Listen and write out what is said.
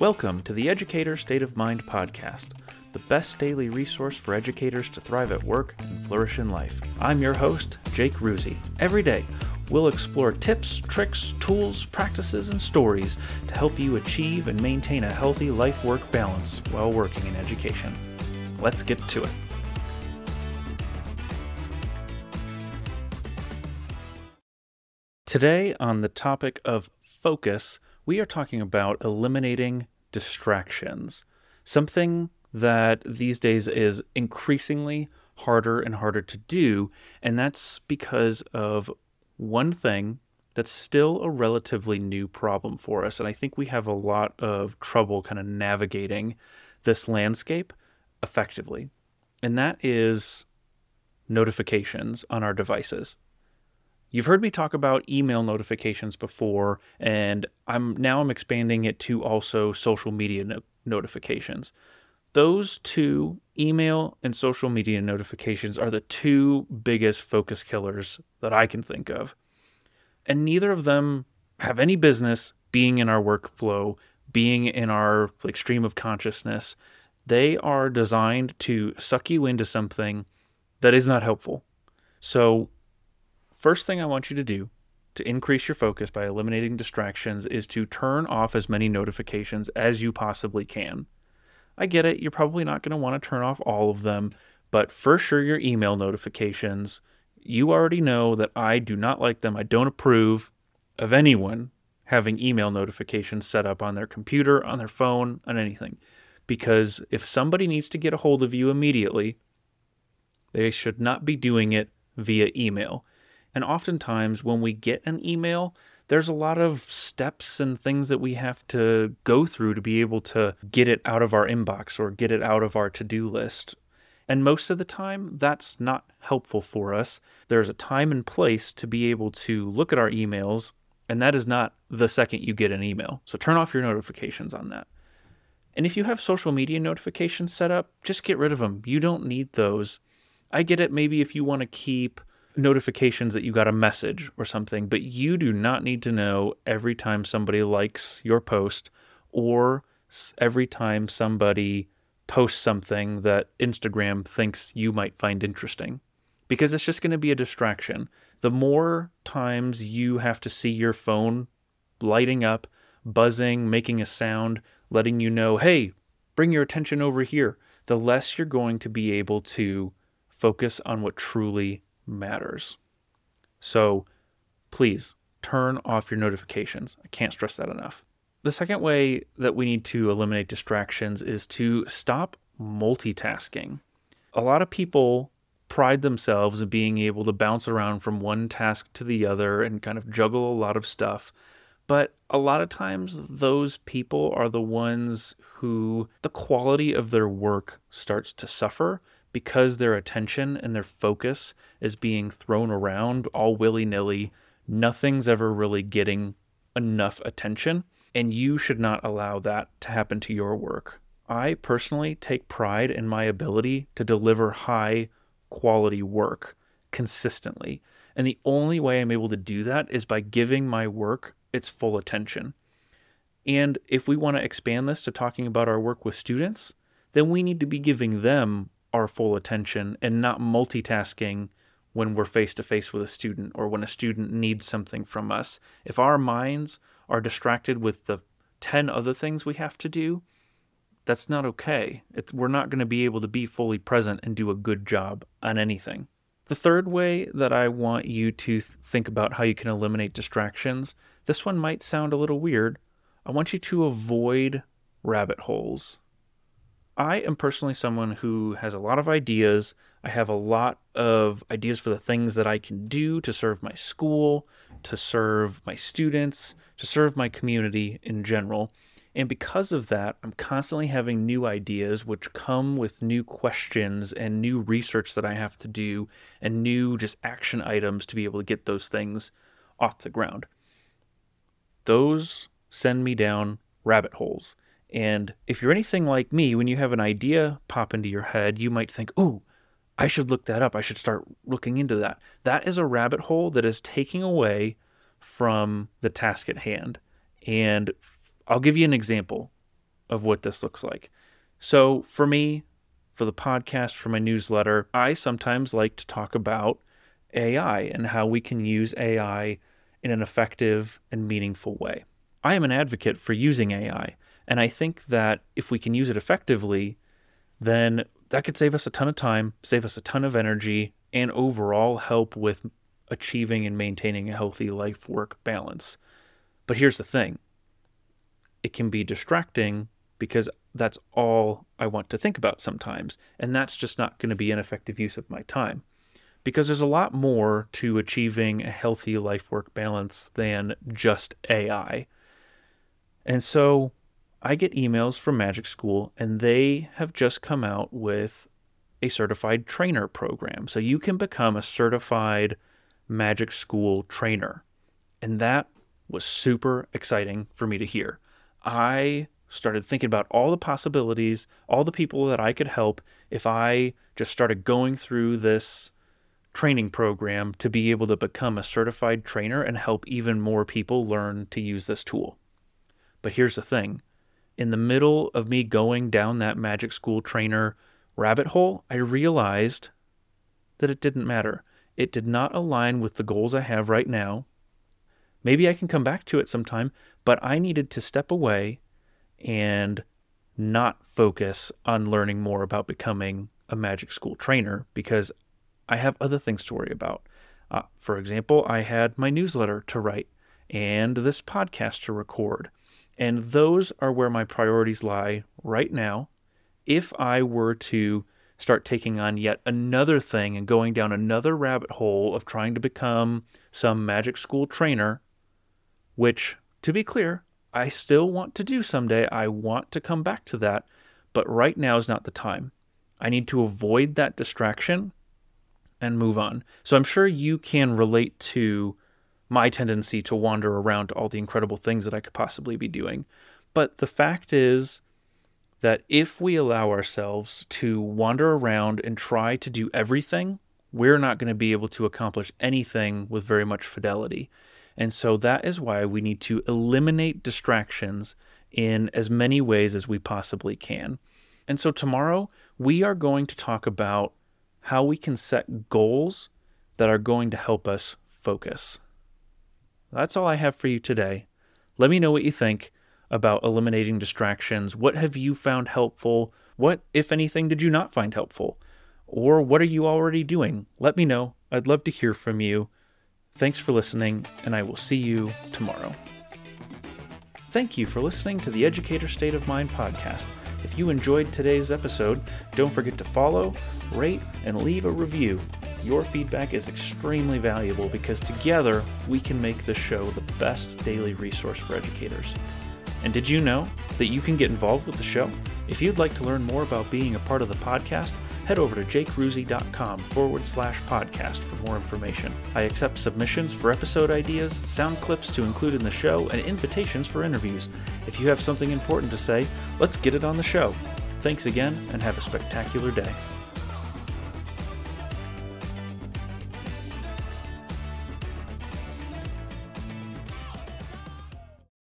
Welcome to the Educator State of Mind podcast, the best daily resource for educators to thrive at work and flourish in life. I'm your host, Jake Ruzi. Every day, we'll explore tips, tricks, tools, practices, and stories to help you achieve and maintain a healthy life work balance while working in education. Let's get to it. Today, on the topic of focus, we are talking about eliminating distractions, something that these days is increasingly harder and harder to do. And that's because of one thing that's still a relatively new problem for us. And I think we have a lot of trouble kind of navigating this landscape effectively. And that is notifications on our devices. You've heard me talk about email notifications before, and I'm now I'm expanding it to also social media no- notifications. Those two, email and social media notifications, are the two biggest focus killers that I can think of. And neither of them have any business being in our workflow, being in our like stream of consciousness. They are designed to suck you into something that is not helpful. So First thing I want you to do to increase your focus by eliminating distractions is to turn off as many notifications as you possibly can. I get it, you're probably not going to want to turn off all of them, but for sure your email notifications, you already know that I do not like them. I don't approve of anyone having email notifications set up on their computer, on their phone, on anything. Because if somebody needs to get a hold of you immediately, they should not be doing it via email. And oftentimes, when we get an email, there's a lot of steps and things that we have to go through to be able to get it out of our inbox or get it out of our to do list. And most of the time, that's not helpful for us. There's a time and place to be able to look at our emails, and that is not the second you get an email. So turn off your notifications on that. And if you have social media notifications set up, just get rid of them. You don't need those. I get it, maybe if you want to keep notifications that you got a message or something, but you do not need to know every time somebody likes your post or every time somebody posts something that Instagram thinks you might find interesting because it's just going to be a distraction. The more times you have to see your phone lighting up, buzzing, making a sound, letting you know, hey, bring your attention over here, the less you're going to be able to focus on what truly matters. So please turn off your notifications. I can't stress that enough. The second way that we need to eliminate distractions is to stop multitasking. A lot of people pride themselves in being able to bounce around from one task to the other and kind of juggle a lot of stuff. But a lot of times, those people are the ones who the quality of their work starts to suffer because their attention and their focus is being thrown around all willy nilly. Nothing's ever really getting enough attention, and you should not allow that to happen to your work. I personally take pride in my ability to deliver high quality work consistently. And the only way I'm able to do that is by giving my work its full attention. And if we want to expand this to talking about our work with students, then we need to be giving them our full attention and not multitasking when we're face to face with a student or when a student needs something from us. If our minds are distracted with the 10 other things we have to do, that's not okay. It's, we're not going to be able to be fully present and do a good job on anything. The third way that I want you to th- think about how you can eliminate distractions, this one might sound a little weird. I want you to avoid rabbit holes. I am personally someone who has a lot of ideas. I have a lot of ideas for the things that I can do to serve my school, to serve my students, to serve my community in general. And because of that, I'm constantly having new ideas which come with new questions and new research that I have to do and new just action items to be able to get those things off the ground. Those send me down rabbit holes. And if you're anything like me, when you have an idea pop into your head, you might think, ooh, I should look that up. I should start looking into that. That is a rabbit hole that is taking away from the task at hand. And I'll give you an example. of what this looks like. So, for me, for the podcast, for my newsletter, I sometimes like to talk about AI and how we can use AI in an effective and meaningful way. I am an advocate for using AI, and I think that if we can use it effectively, then that could save us a ton of time, save us a ton of energy, and overall help with achieving and maintaining a healthy life work balance. But here's the thing it can be distracting because that's all I want to think about sometimes. And that's just not going to be an effective use of my time. Because there's a lot more to achieving a healthy life work balance than just AI. And so I get emails from Magic School, and they have just come out with a certified trainer program. So you can become a certified Magic School trainer. And that was super exciting for me to hear. I started thinking about all the possibilities, all the people that I could help if I just started going through this training program to be able to become a certified trainer and help even more people learn to use this tool. But here's the thing in the middle of me going down that magic school trainer rabbit hole, I realized that it didn't matter. It did not align with the goals I have right now. Maybe I can come back to it sometime, but I needed to step away and not focus on learning more about becoming a magic school trainer because I have other things to worry about. Uh, for example, I had my newsletter to write and this podcast to record. And those are where my priorities lie right now. If I were to start taking on yet another thing and going down another rabbit hole of trying to become some magic school trainer, which, to be clear, I still want to do someday. I want to come back to that, but right now is not the time. I need to avoid that distraction and move on. So I'm sure you can relate to my tendency to wander around to all the incredible things that I could possibly be doing. But the fact is that if we allow ourselves to wander around and try to do everything, we're not going to be able to accomplish anything with very much fidelity. And so that is why we need to eliminate distractions in as many ways as we possibly can. And so tomorrow we are going to talk about how we can set goals that are going to help us focus. That's all I have for you today. Let me know what you think about eliminating distractions. What have you found helpful? What, if anything, did you not find helpful? Or what are you already doing? Let me know. I'd love to hear from you. Thanks for listening, and I will see you tomorrow. Thank you for listening to the Educator State of Mind podcast. If you enjoyed today's episode, don't forget to follow, rate, and leave a review. Your feedback is extremely valuable because together we can make the show the best daily resource for educators. And did you know that you can get involved with the show? If you'd like to learn more about being a part of the podcast, head over to jakeruzi.com forward slash podcast for more information. I accept submissions for episode ideas, sound clips to include in the show, and invitations for interviews. If you have something important to say, let's get it on the show. Thanks again, and have a spectacular day.